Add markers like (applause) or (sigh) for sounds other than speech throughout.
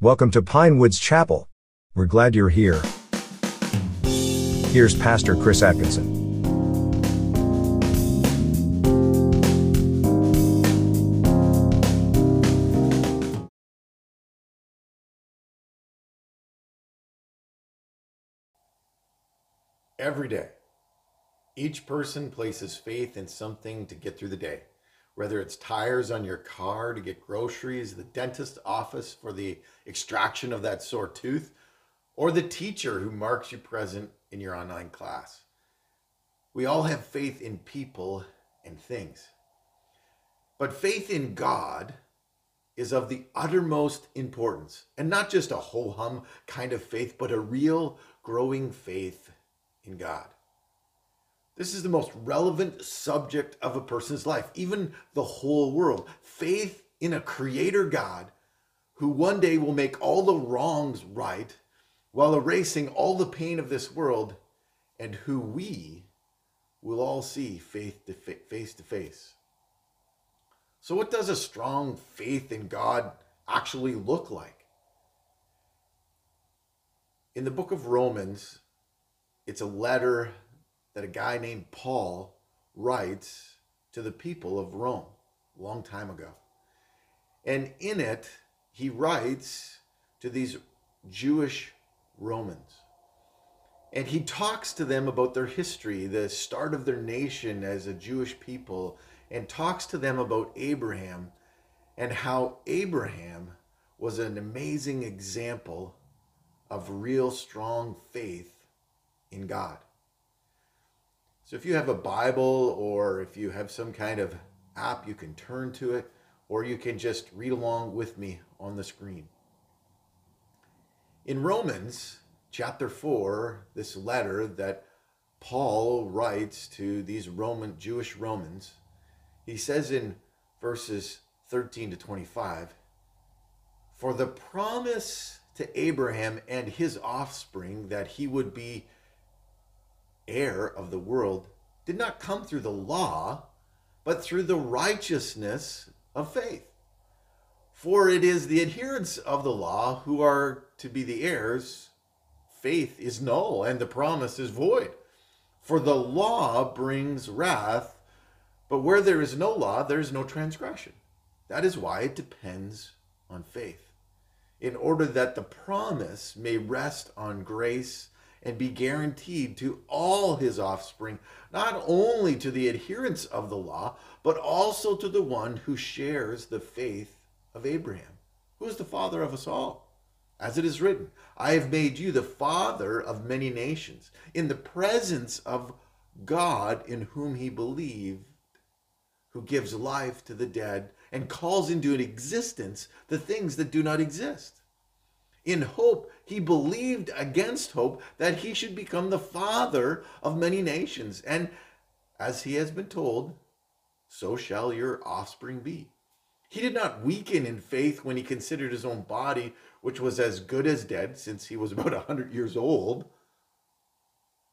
Welcome to Pinewoods Chapel. We're glad you're here. Here's Pastor Chris Atkinson. Every day, each person places faith in something to get through the day. Whether it's tires on your car to get groceries, the dentist office for the extraction of that sore tooth, or the teacher who marks you present in your online class. We all have faith in people and things. But faith in God is of the uttermost importance, and not just a ho hum kind of faith, but a real growing faith in God. This is the most relevant subject of a person's life, even the whole world. Faith in a creator God who one day will make all the wrongs right while erasing all the pain of this world and who we will all see faith to fa- face to face. So, what does a strong faith in God actually look like? In the book of Romans, it's a letter that a guy named Paul writes to the people of Rome a long time ago. And in it, he writes to these Jewish Romans. And he talks to them about their history, the start of their nation as a Jewish people, and talks to them about Abraham and how Abraham was an amazing example of real strong faith in God. So if you have a Bible or if you have some kind of app, you can turn to it or you can just read along with me on the screen. In Romans chapter 4, this letter that Paul writes to these Roman Jewish Romans, he says in verses 13 to 25, "For the promise to Abraham and his offspring that he would be heir of the world did not come through the law, but through the righteousness of faith. For it is the adherents of the law who are to be the heirs. Faith is null and the promise is void. For the law brings wrath, but where there is no law, there is no transgression. That is why it depends on faith, in order that the promise may rest on grace and be guaranteed to all his offspring, not only to the adherents of the law, but also to the one who shares the faith of Abraham, who is the father of us all. As it is written, I have made you the father of many nations, in the presence of God in whom he believed, who gives life to the dead and calls into existence the things that do not exist in hope, he believed against hope that he should become the father of many nations. And as he has been told, so shall your offspring be. He did not weaken in faith when he considered his own body, which was as good as dead since he was (laughs) about a 100 years old,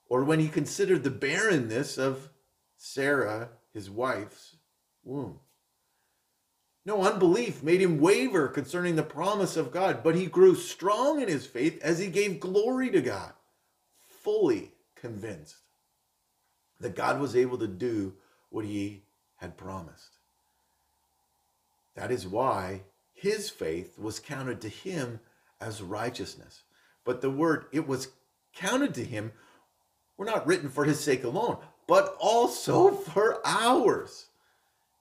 or when he considered the barrenness of Sarah, his wife's womb. No unbelief made him waver concerning the promise of God, but he grew strong in his faith as he gave glory to God, fully convinced that God was able to do what he had promised. That is why his faith was counted to him as righteousness. But the word it was counted to him were not written for his sake alone, but also (laughs) for ours.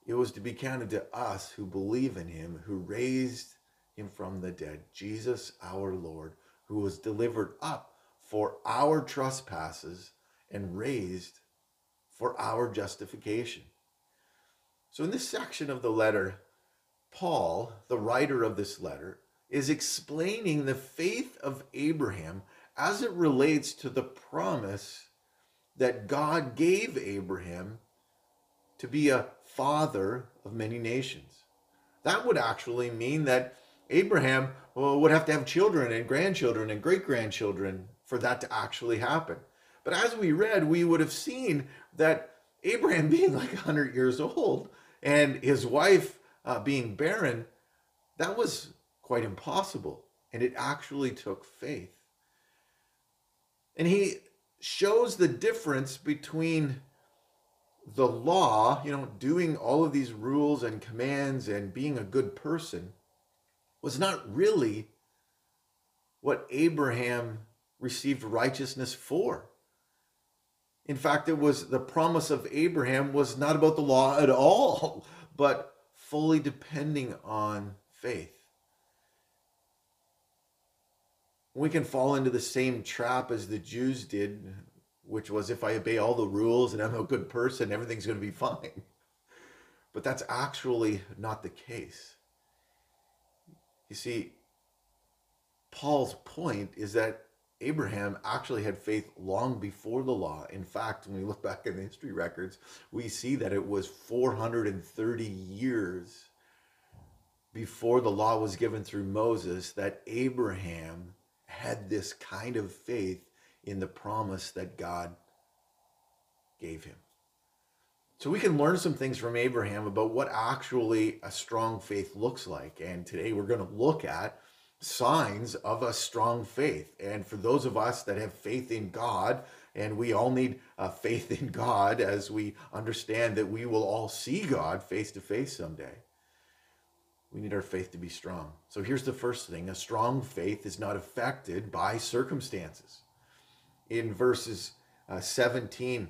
It was to be counted to us who believe in him, who raised him from the dead, Jesus our Lord, who was delivered up for our trespasses and raised for our justification. So, in this section of the letter, Paul, the writer of this letter, is explaining the faith of Abraham as it relates to the promise that God gave Abraham to be a father of many nations. That would actually mean that Abraham well, would have to have children and grandchildren and great grandchildren for that to actually happen. But as we read, we would have seen that Abraham (laughs) being like 100 years old and his wife uh, being barren, that was quite impossible. And it actually took faith. And he shows the difference between the law, you know, doing all of these rules and commands and being a good person was not really what Abraham received righteousness for. In fact, it was the promise of Abraham was not about the law at all, (laughs) but fully depending on faith. We can fall into the same trap as the Jews did, which was if I obey all the rules and I'm a good person, everything's going to be fine. (laughs) But that's actually not the case. You see, Paul's point is that Abraham actually had faith long before the law. In fact, when we look back in the history records, we see that it was 430 years before the law was given through Moses that Abraham had this kind of faith in the promise that God gave him. So we can learn some things from Abraham about what actually a strong faith looks like. And today we're going to look at signs of a strong faith. And for those of us that have faith in God, and we all need uh, faith in God as we understand that we will all see God face to face someday. We need our faith to be strong. So here's the first thing a strong faith is not affected by circumstances. In verses uh, 17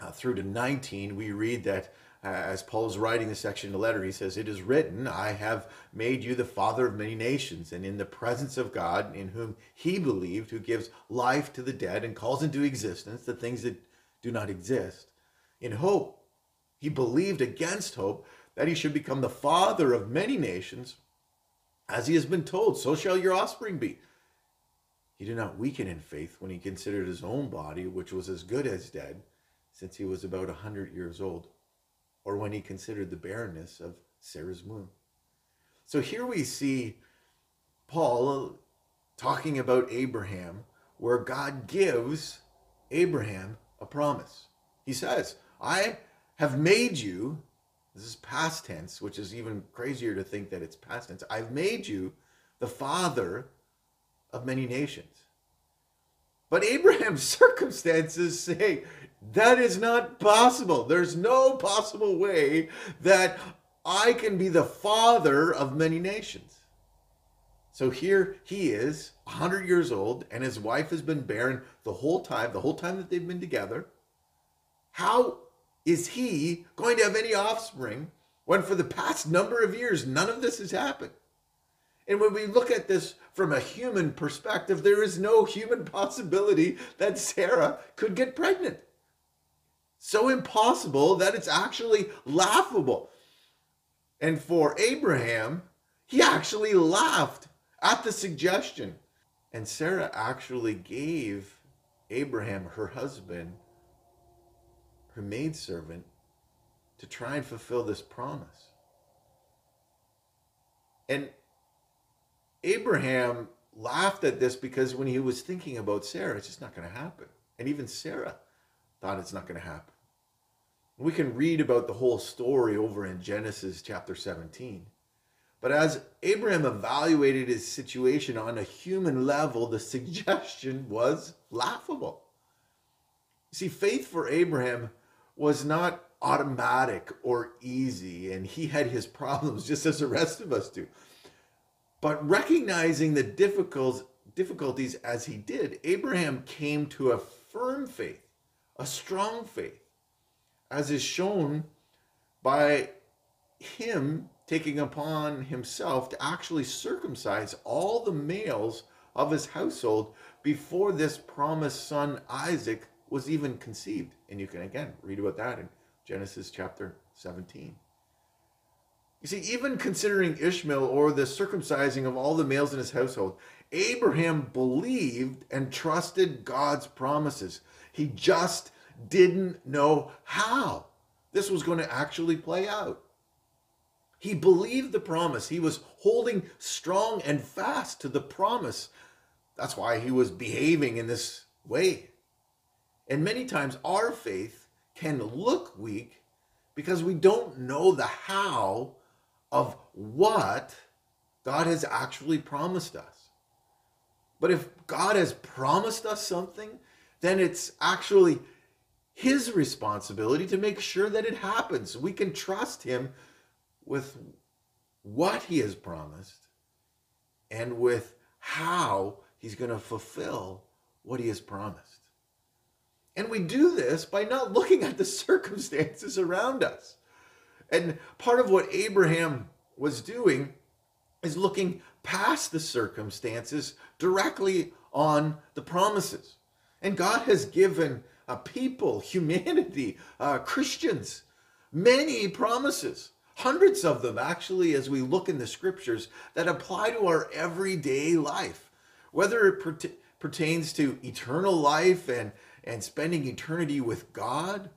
uh, through to 19, we read that uh, as Paul is writing the section of the letter, he says, It is written, I have made you the father of many nations, and in the presence of God, in whom he believed, who gives life to the dead and calls into existence the things that do not exist. In hope, he believed against hope that he should become the father of many nations, as he has been told, so shall your offspring be. He did not weaken in faith when he considered his own body, which was as good as dead, since he was about a hundred years old or when he considered the barrenness of Sarah's womb. So here we see Paul talking about Abraham, where God gives Abraham a promise. He says, I have made you, this is past tense, which is even crazier to think that it's past tense. I've made you the father of many nations. But Abraham's (laughs) circumstances say that is not possible. There's no possible way that I can be the father of many nations. So here he is, 100 years old, and his wife has been barren the whole time, the whole time that they've been together. How is he going to have any offspring when for the past number of years none of this has happened? And when we look at this from a human perspective, there is no human (laughs) possibility that Sarah could get pregnant so impossible that it's actually laughable. And for Abraham, he actually laughed at the suggestion. And Sarah actually gave Abraham, her husband, her maidservant, to try and fulfill this promise. And Abraham laughed at this because when he was thinking about Sarah, it's just not going to happen. And even Sarah thought it's not going to happen. We can read about the whole story over in Genesis chapter 17. But as Abraham evaluated his situation on a human level, the (laughs) suggestion was laughable. See, faith for Abraham was not automatic or easy, and he had his problems (laughs) just as the rest of us do. But recognizing the difficulties as he did, Abraham came to a firm faith, a strong faith as is shown by him taking upon himself to actually circumcise all the males of his household before this promised son Isaac was even conceived. And you can again read about that in Genesis chapter 17. You see, even considering Ishmael or the circumcising of all the males in his household, Abraham believed and trusted God's promises. He just didn't know how this was going to actually play out. He believed the promise. He was holding strong and fast to the promise. That's why he was behaving in this way. And many times our faith can look weak because we don't know the how of what God has actually promised us. But if God has promised us something, then it's actually his responsibility to make sure that it happens. We can trust him with what he has promised and with how he's going to fulfill what he has promised. And we do this by not looking at the (laughs) circumstances around us. And part of what Abraham was doing is looking past the circumstances directly on the promises. And God has given a people, (laughs) humanity, uh, Christians, many promises, hundreds of them actually, as we look in the scriptures that apply to our everyday life, whether it per- pertains to eternal life and, and spending eternity with God,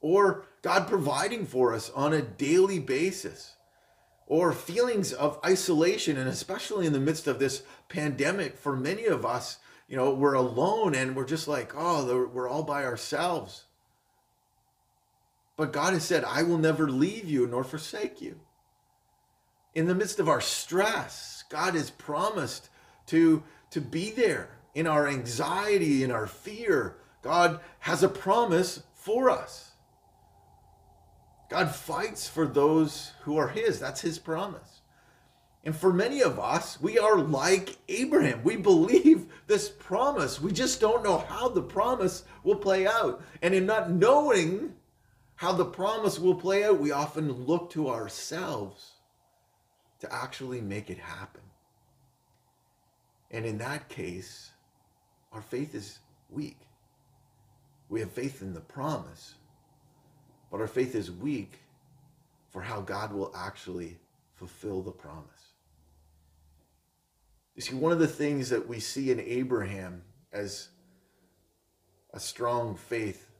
or God providing for us on a daily basis or feelings of isolation and especially in the midst of this pandemic for many of us you know we're alone and we're just like oh we're all by ourselves. But god has said i will never leave you nor forsake you. In the midst of our stress god has promised to to be there in our anxiety in our fear. God has a promise for us God fights for those who are His. That's His promise. And for many of us, we are like Abraham. We believe this promise. We just don't know how the promise will play out. And in not knowing how the promise will play out, we often look to ourselves to actually make it happen. And in that case, our faith is weak. We have faith in the promise, but our faith is weak for how God will actually fulfill the promise. You see, one of the things that we see in Abraham as a strong faith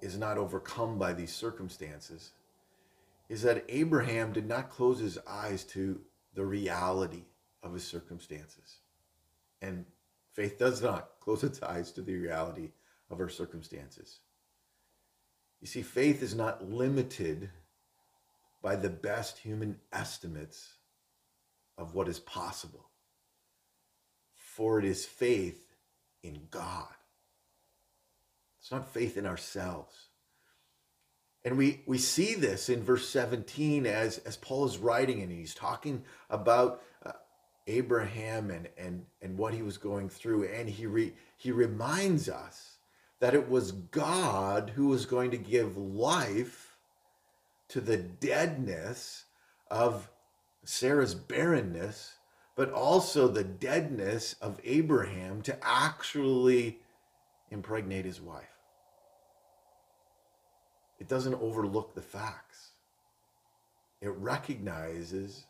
is not overcome by these circumstances is that Abraham did not close his eyes to the reality of his circumstances. And faith does not (laughs) close its eyes to the reality of our circumstances. You see, faith is not limited by the best human estimates of what is possible, for it is faith in God. It's not faith in ourselves. And we, we see this in verse 17 as, as Paul is writing and he's talking about uh, Abraham and, and, and what he was going through. And he, re, he reminds us that it was God who was going to give life to the deadness of Sarah's barrenness, but also the deadness of Abraham to actually impregnate his wife. It doesn't overlook the facts. It recognizes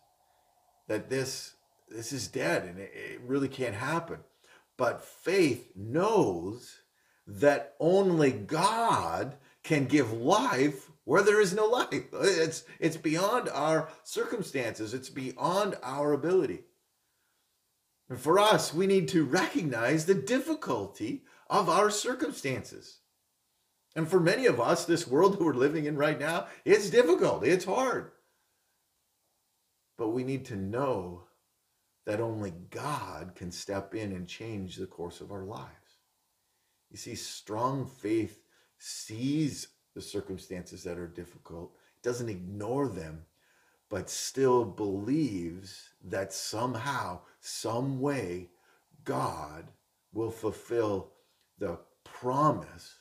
that this this is dead and it, it really can't happen. But faith knows that only God can give life where there is no life. It's, it's beyond our circumstances, it's beyond our ability. And for us, we need to recognize the difficulty of our circumstances. And for many of us, this world that (laughs) we're living in right now, it's difficult, it's hard. But we need to know that only God can step in and change the course of our lives. You see, strong faith sees the circumstances that are difficult, doesn't ignore them, but still believes that somehow, some way, God will fulfill the promise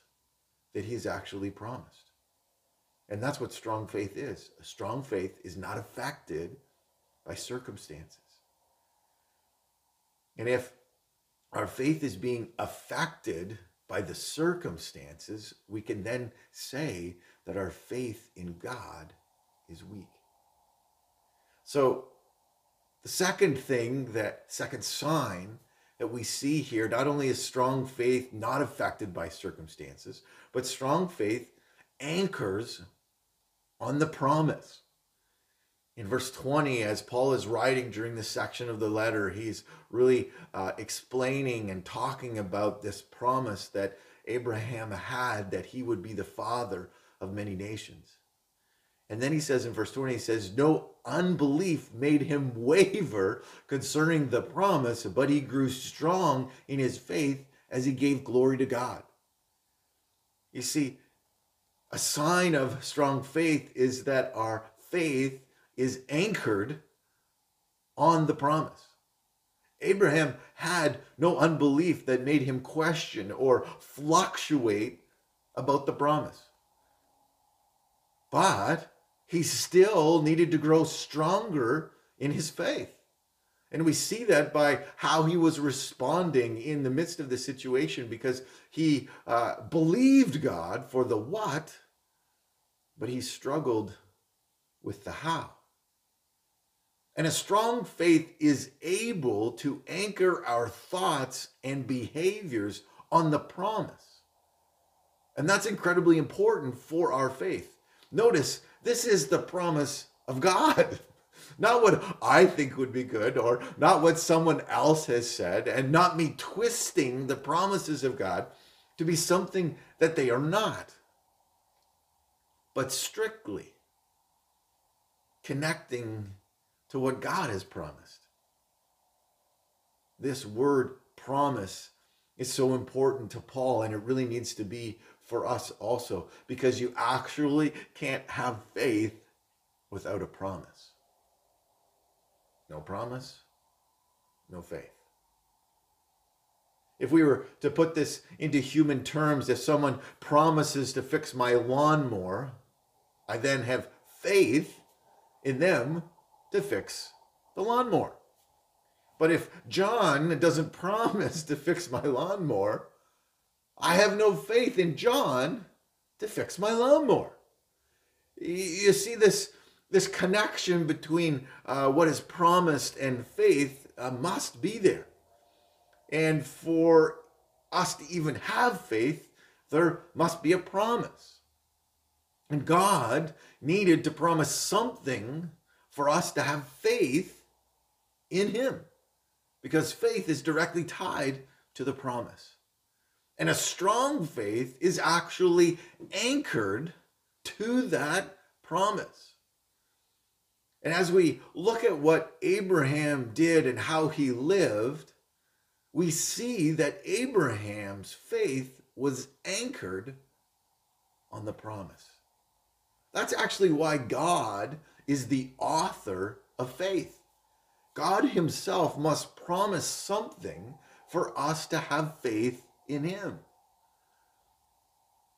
that he's actually promised. And that's what strong faith is. A strong faith is not affected by circumstances. And if our faith is being affected by the circumstances, we can then say that our faith in God is weak. So, the second thing, that second sign that we see here, not only is strong faith not affected by circumstances, but strong faith anchors on the promise in verse 20, as Paul is writing during this section of the letter, he's really uh, explaining and talking about this promise that Abraham had that he would be the father of many nations. And then he says in verse 20, he says, No unbelief made him (laughs) waver concerning the promise, but he grew strong in his faith as he gave glory to God. You see, a sign of strong faith is that our faith is anchored on the promise. Abraham had no unbelief that made him question or fluctuate about the promise. But he still needed to grow stronger in his faith. And we see that by how he was responding in the midst of the situation because he uh, believed God for the what, but he struggled with the how. And a strong faith is able to anchor our thoughts and behaviors on the promise. And that's incredibly important for our faith. Notice, this is the promise of God. (laughs) Not what I think would be good or not what someone else has said, and not me twisting the promises of God to be something that they are not, but strictly connecting to what God has promised. This word promise is so important to Paul, and it really needs to be for us also, because you actually can't have faith without a promise. No promise, no faith. If we were to put this into human terms, if someone promises to fix my lawnmower, I then have faith in them to fix the lawnmower. But if John doesn't (laughs) promise to fix my lawnmower, I have no faith in John to fix my lawnmower. You see this, this connection between uh, what is promised and faith uh, must be there. And for us to even have faith, there must be a promise. And God needed to promise something for us to have faith in Him because faith is directly tied to the promise. And a strong faith is actually anchored to that promise. And as we look at what Abraham did and how he lived, we see that Abraham's faith was anchored on the promise. That's actually why God is the author of faith. God Himself must promise something for us to have faith in Him.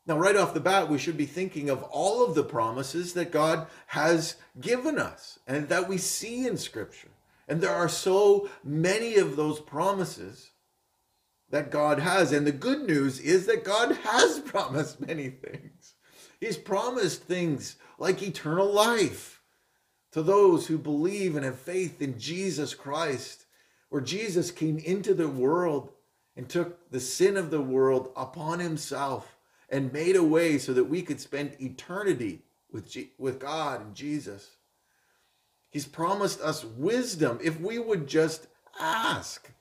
Now, right off the bat, we should be thinking of all of the promises that God has given us and that we see in Scripture. And there are so many of those promises that God has. And the good news is that God has (laughs) promised many things. He's promised things like eternal life to those who believe and have faith in Jesus Christ, where Jesus came into the world and took the sin of the world upon himself and made a way so that we could spend eternity with, G- with God and Jesus. He's promised us wisdom if we would just ask.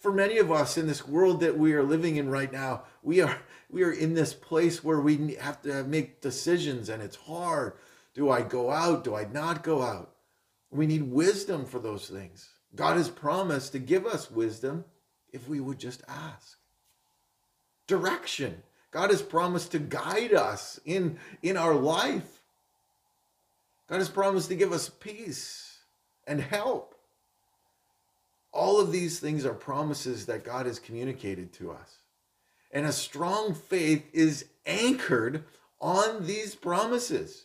For many of us in this world that we are living in right now, we are we are in this place where we have to make decisions and it's hard. Do I go out? Do I not go out? We need wisdom for those things. God has promised to give us wisdom if we would just ask. Direction. God has promised to guide us in, in our life. God has promised to give us peace and help. All of these things are promises that God has communicated to us. And a strong faith is anchored on these promises.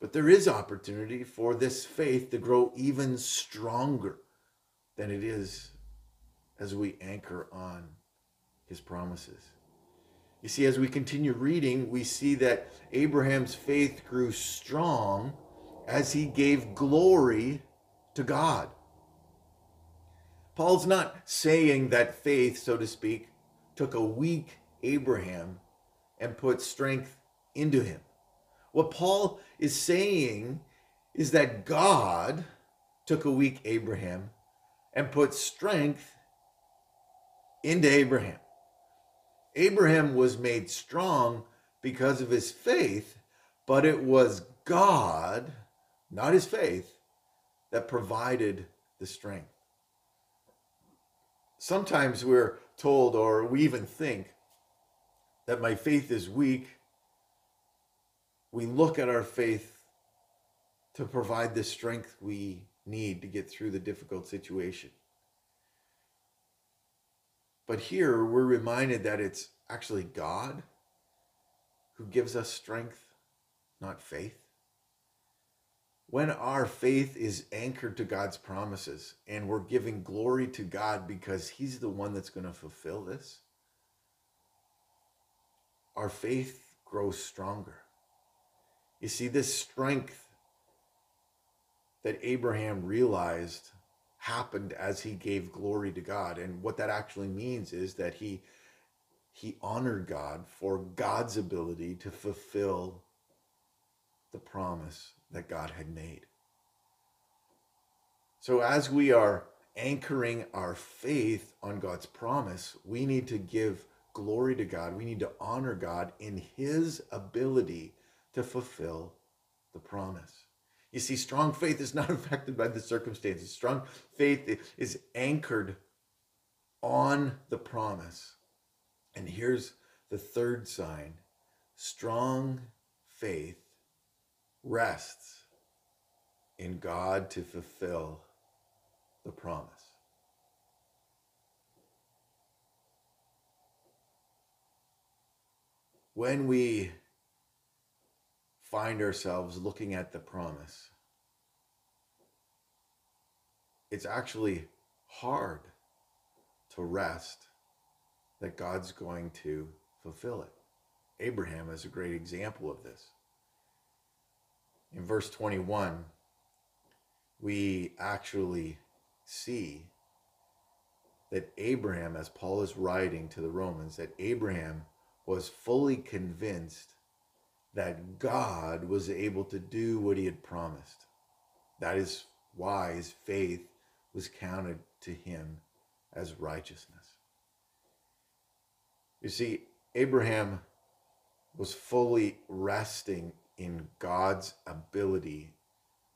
But there is opportunity for this faith to grow even stronger than it is as we anchor on his promises. You see, as we continue reading, we see that Abraham's faith grew strong as he gave glory to God. Paul's not saying that faith, so to speak, took a weak Abraham and put strength into him. What Paul is saying is that God took a weak Abraham and put strength into Abraham. Abraham was made strong because of his faith, but it was God, not his faith, that provided the strength. Sometimes we're told, or we even think, that my faith is weak. We look at our faith to provide the strength we need to get through the difficult situation. But here we're reminded that it's actually God who gives us strength, not faith. When our faith is anchored to God's promises and we're giving glory to God because He's the one that's going to fulfill this, our faith grows stronger. You see, this strength that Abraham realized happened as he gave glory to God. And what that actually means is that he he honored God for God's ability to fulfill the promise that God had made. So as we are anchoring our faith on God's promise, we need to give glory to God. We need to honor God in his ability to fulfill the promise. You see, strong faith is not (laughs) affected by the circumstances. Strong faith is anchored on the promise. And here's the third sign strong faith rests in God to fulfill the promise. When we find ourselves looking at the promise, it's actually hard to rest that God's going to fulfill it. Abraham is a great example of this. In verse 21, we actually see that Abraham, as Paul is writing to the Romans, that Abraham was fully convinced that God was able to do what he had promised. That is why his faith was counted to him as righteousness. You see, Abraham was fully resting in God's ability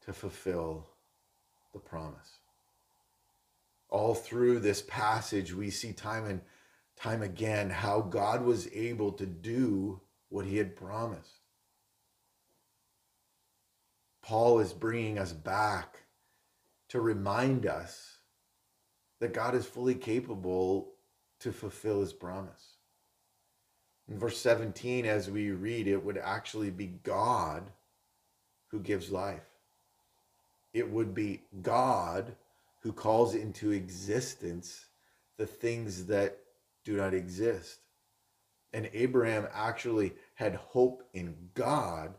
to fulfill the promise. All through this passage, we see time and time again how God was able to do what he had promised. Paul is bringing us back to remind us that God is fully capable to fulfill his promise. In verse 17, as we read, it would actually be God who gives life. It would be God who calls into existence the things that do not exist. And Abraham actually had hope in God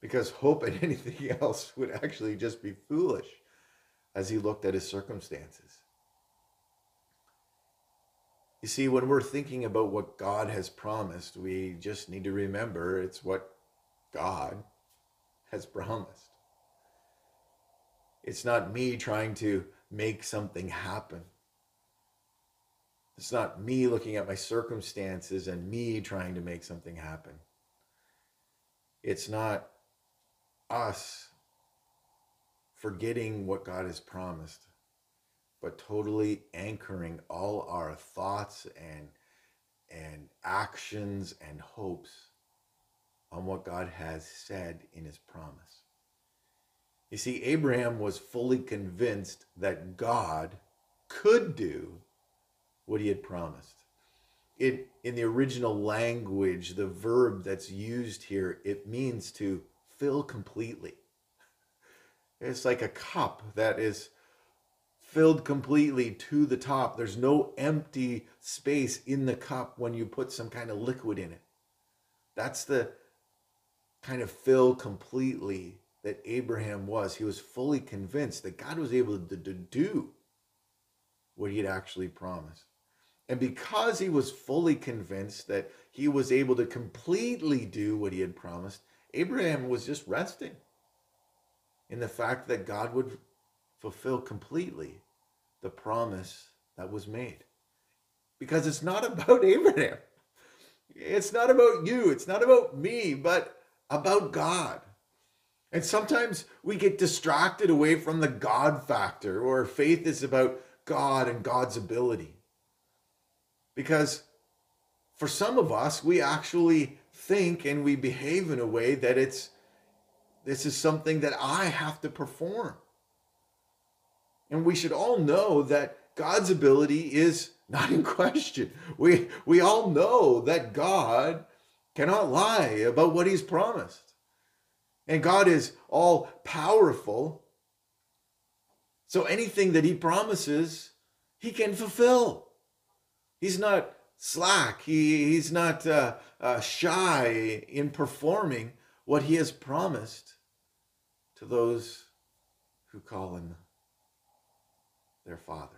because hope in (laughs) anything else would actually just be foolish as he looked at his circumstances. You see, when we're thinking about what God has promised, we just need to remember it's what God has promised. It's not me trying to make something happen. It's not me looking at my circumstances and me trying to make something happen. It's not us forgetting what God has promised, but totally anchoring all our thoughts and and actions and hopes on what God has said in his promise. You see, Abraham was fully convinced that God could do what he had promised. It, in the original language, the verb that's used here, it means to fill completely. It's like a cup that is filled completely to the top. There's no empty space in the cup when you put some kind of liquid in it. That's the kind of fill completely that Abraham was. He was fully convinced that God was able to, to do what he had actually promised. And because he was fully convinced that he was able to completely do what he had promised, Abraham was just resting in the fact that God would fulfill completely the promise that was made. Because it's not (laughs) about Abraham. It's not about you. It's not about me, but about God. And sometimes we get distracted away from the God factor, or faith is about God and God's ability. Because for some of us, we actually think and we behave in a way that it's this is something that I have to perform. And we should all know that God's ability is not in (laughs) question. We, we all know that God cannot lie about what he's promised. And God is all powerful. So anything that he promises, he can fulfill. He's not slack. He, he's not uh, uh, shy in performing what he has promised to those who call him their Father.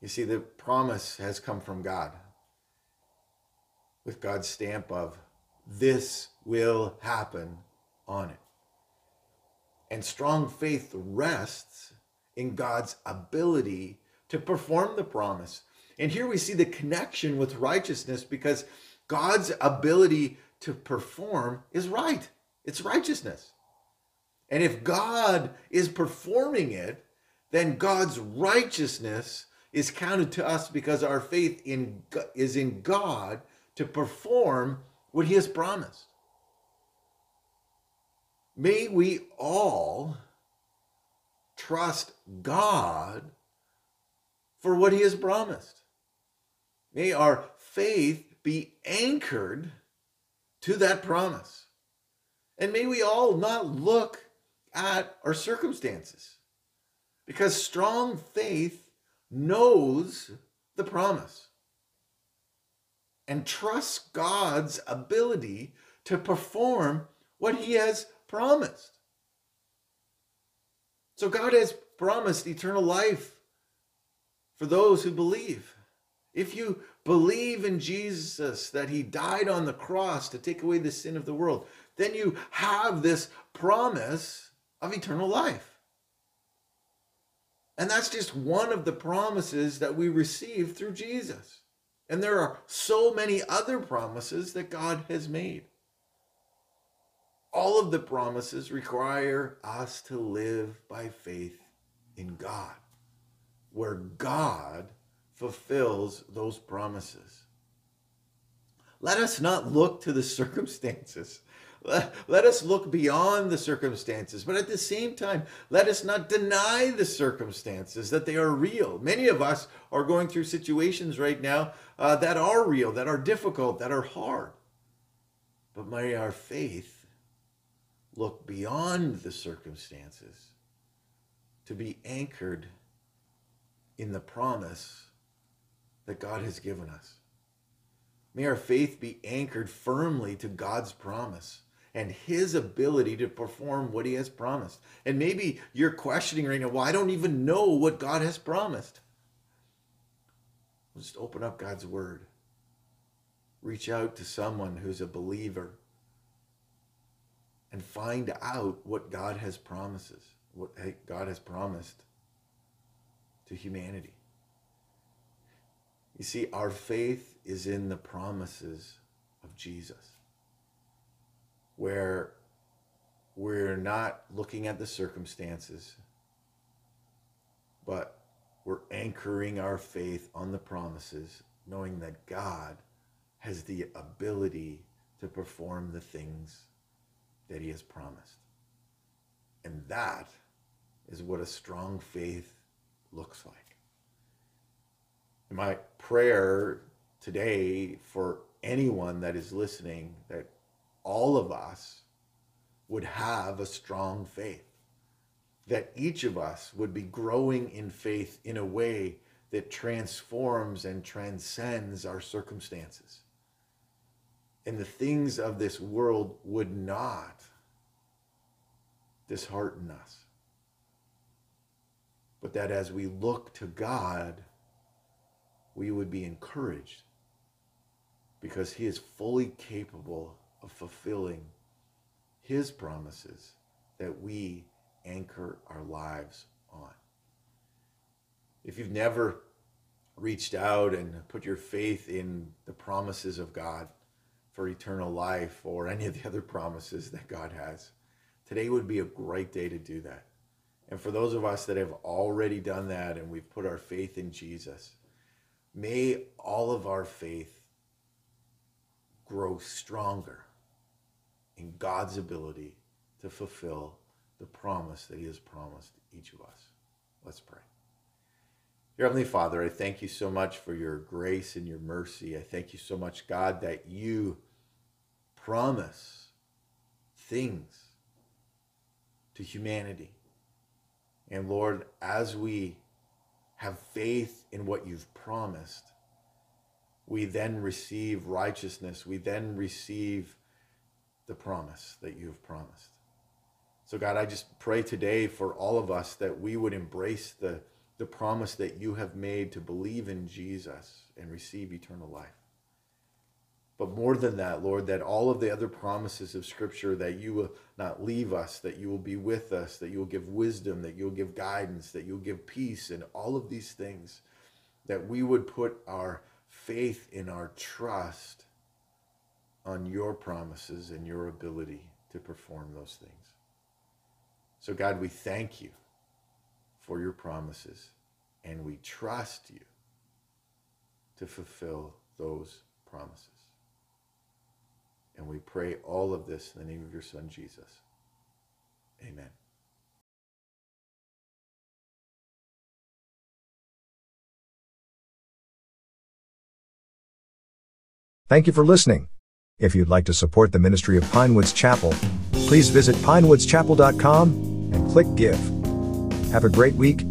You see, the promise has come from God with God's stamp of this will happen on it. And strong faith rests in God's ability to perform the promise. And here we see the connection with righteousness because God's ability to perform is right. It's righteousness. And if God is performing it, then God's righteousness is counted to us because our faith in is in God to perform what he has promised. May we all trust God for what he has promised. May our faith be anchored to that promise. And may we all not look at our circumstances because strong faith knows the promise and trusts God's ability to perform what he has promised. So God has promised eternal life for those who believe. If you believe in Jesus, that he died on the cross to take away the sin of the world, then you have this promise of eternal life. And that's just one of the promises that we receive through Jesus. And there are so many other promises that God has made. All of the promises require us to live by faith in God, where God fulfills those promises. Let us not look to the circumstances (laughs) let us look beyond the circumstances, but at the same time, let us not deny the circumstances that they are real. Many of us are going through situations right now uh, that are real, that are difficult, that are hard. But may our faith look beyond the circumstances to be anchored in the promise that God has given us. May our faith be anchored firmly to God's promise and his ability to perform what he has promised. And maybe you're questioning right now, well, I don't even know what God has promised. Just open up God's word. Reach out to someone who's a believer and find out what God has promises, what God has promised to humanity. You see, our faith is in the promises of Jesus where we're not looking at the circumstances, but we're anchoring our faith on the promises, knowing that God has the ability to perform the things that He has promised. And that is what a strong faith looks like. My prayer today for anyone that is listening that all of us would have a strong faith, that each of us would be growing in faith in a way that transforms and transcends our circumstances. And the things of this world would not dishearten us. But that as we look to God, we would be encouraged because He is fully capable of fulfilling his promises that we anchor our lives on. If you've never reached out and put your faith in the promises of God, for eternal life or any of the other promises that God has. Today would be a great day to do that. And for those of us that have already done that and we've put our faith in Jesus, may all of our faith grow stronger in God's ability to fulfill the promise that He has promised each of us. Let's pray. Your Heavenly Father, I thank you so much for your grace and your mercy. I thank you so much, God, that you promise things to humanity. And Lord, as we have faith in what you've promised, we then receive righteousness. We then receive the promise that you have promised. So, God, I just pray today for all of us that we would embrace the, the promise that you have made to believe in Jesus and receive eternal life. But more than that, Lord, that all of the other promises of Scripture that you will not leave us, that you will be with us, that you will give wisdom, that you will give guidance, that you'll give peace, and all of these things, that we would put our faith in our trust on your promises and your ability to perform those things. So, God, we thank you for your promises, and we trust you to fulfill those promises. And we pray all of this in the name of your Son, Jesus. Amen. Thank you for listening. If you'd like to support the ministry of Pinewoods Chapel, please visit pinewoodschapel.com and click Give. Have a great week